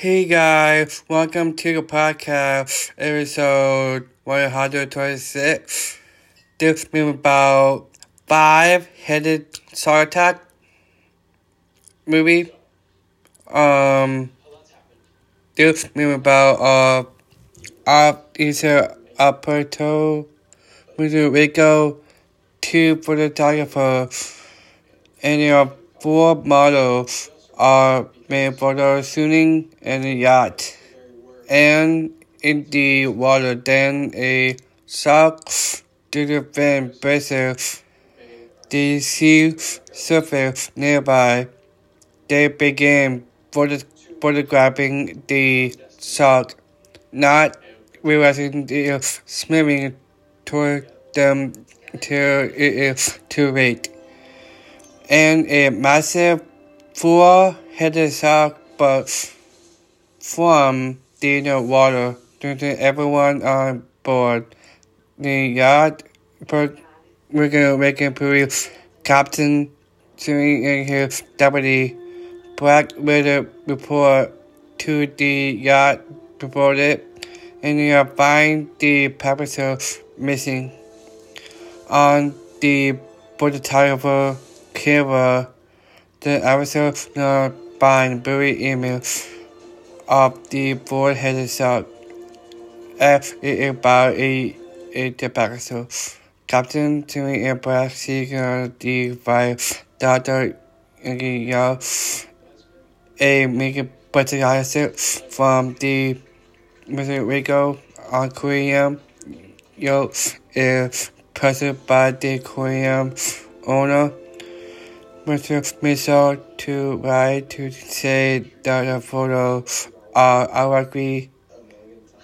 Hey guys, welcome to the podcast, episode 126. This is about five-headed shark attack movie. Um, this is about uh, uh, is a Puerto Rico two photographers and your four models are made for the shooting in a yacht and in the water. Then a shark to defend vessels. The sea surface nearby. They began photo- photographing the shark, not realizing they swimming toward them till it is too late. And a massive four-headed shark from the water to everyone on board. The yacht regular making police captain doing in his deputy Black Widow report to the yacht it and you find the passengers missing. On the photographer camera, the episode not find buried emails of the four-headed shark. F is about a, a tobacco. Captain Timmy and Black seeking the five Dr. Yao, a mega butterfly from the Puerto Rico aquarium. Yo is present by the aquarium owner. Mr. Mitchell to write to say that the photos are already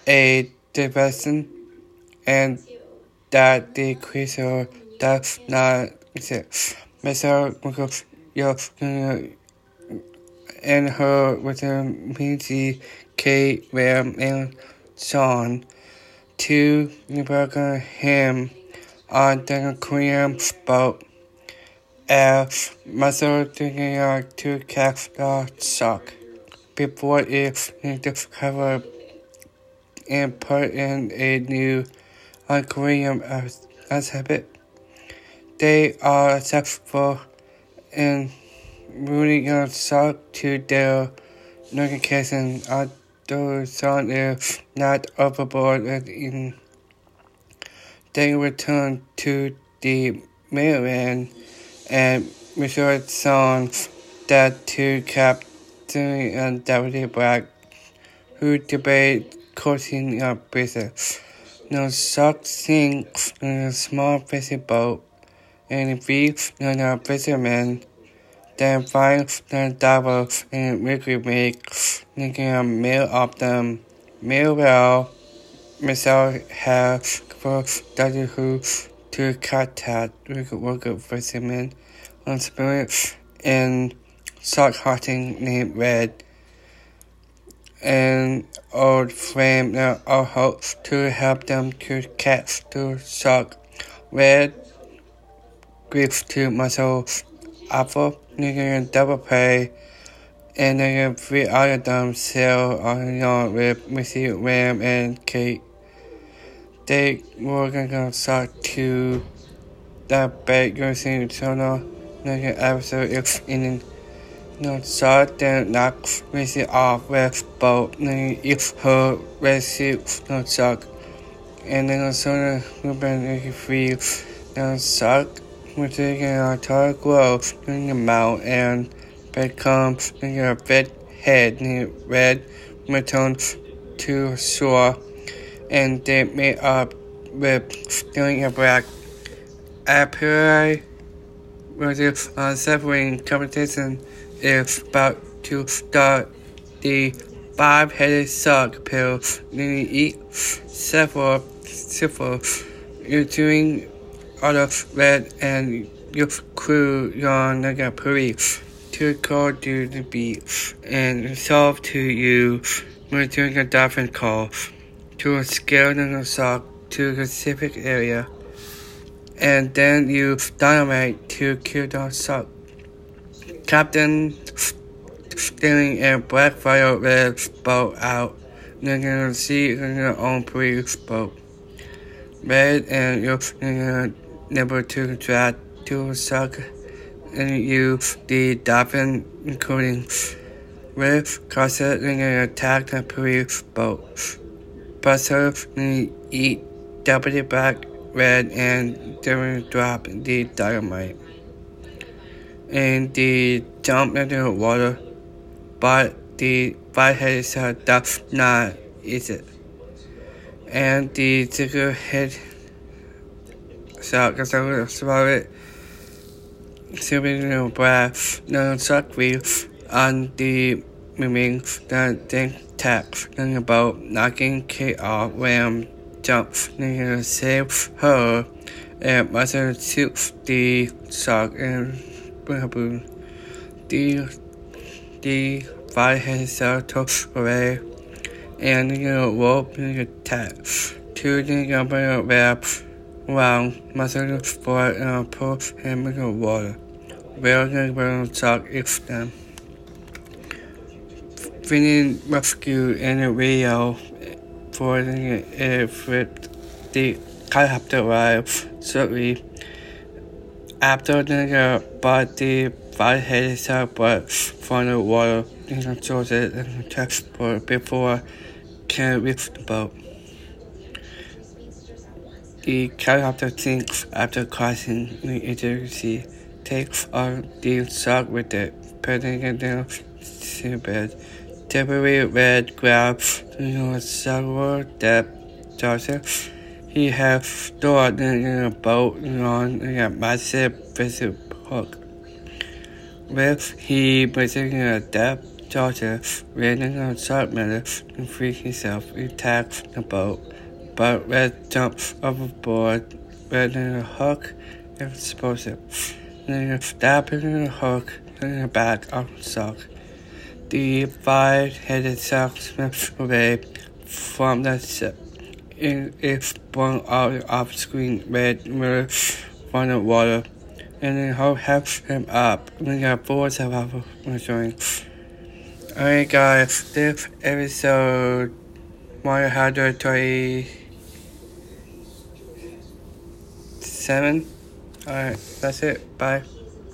a diversion and that the creature does not exist. Mr. Yo and her with Minty, Kate, Ram, and Sean to him on the aquarium boat as muscle to catch the shark before it is discovered and put in a new aquarium as, exhibit. They are successful in rooting a shark to their location, although Sean is not overboard in. They return to the mainland and resort songs that to Captain and Deputy Black, who debate coaching a business. No shark sinks in a small fishing boat and feeds on a fisherman. Then finds the double and Ricky makes making a meal of them. Meanwhile, Michelle has for Doctor Who to contact worker fishermen on spirit and shark hunting named Red and old friend now all hopes to help them to catch the shark. Red gives to muscle apple, nigga double pay and then three them sail on with Missy Ram and Kate they were gonna start to using channel like an episode. If in no start then knock Missy off with both if her rescue no suck. And then also Ruben free no suck. Which is gonna talk grow in the mouth and become a big head red return to shore and they made up with doing a black appeal with a uh, suffering competition is about to start. The five-headed shark pill nearly eat several several you're doing other red and your crew the police to call to the beach and solve to you. When doing a dolphin call to scale the shark to a specific area, and then use dynamite to kill the shark. Captain stealing a black fire red boat out. You're gonna see your own police boat. Red and you're gonna to try to suck and you the dolphin including Red Crosser and attack the police boat. Buster eat double back red and then drop the dynamite. And the jump into the water, but the firehead so does not is it. And the ticker head so because I would swallow it. Super breath, no suck on the moving the think tax about knocking Kate off when jump to save her and mother shoots the shark and boom the the fire herself away and the rope in the attack to the government wrap around mother for and pull him in the water. Where the shark is them finding rescue in a video for the aircraft the helicopter arrived shortly after the but the fire headed but from the water in sources and transport before can reach the boat. The helicopter sinks after crossing the agency takes on the shock with it, putting it down seabed. Temporary red grabs the several depth charges. He has stored in a boat on a massive fishing hook. With he placing a depth charger, raining a sharp matter to free himself, he attacks the boat. But Red jumps overboard, wearing a hook and explosive. Then stabbing in the hook in the back of the sock. The five-headed swims away from the ship. It sprung out of screen red mirror from the water, and then Hope helps him up. We got four survivors showing. Alright guys, this episode 127. Alright, that's it. Bye.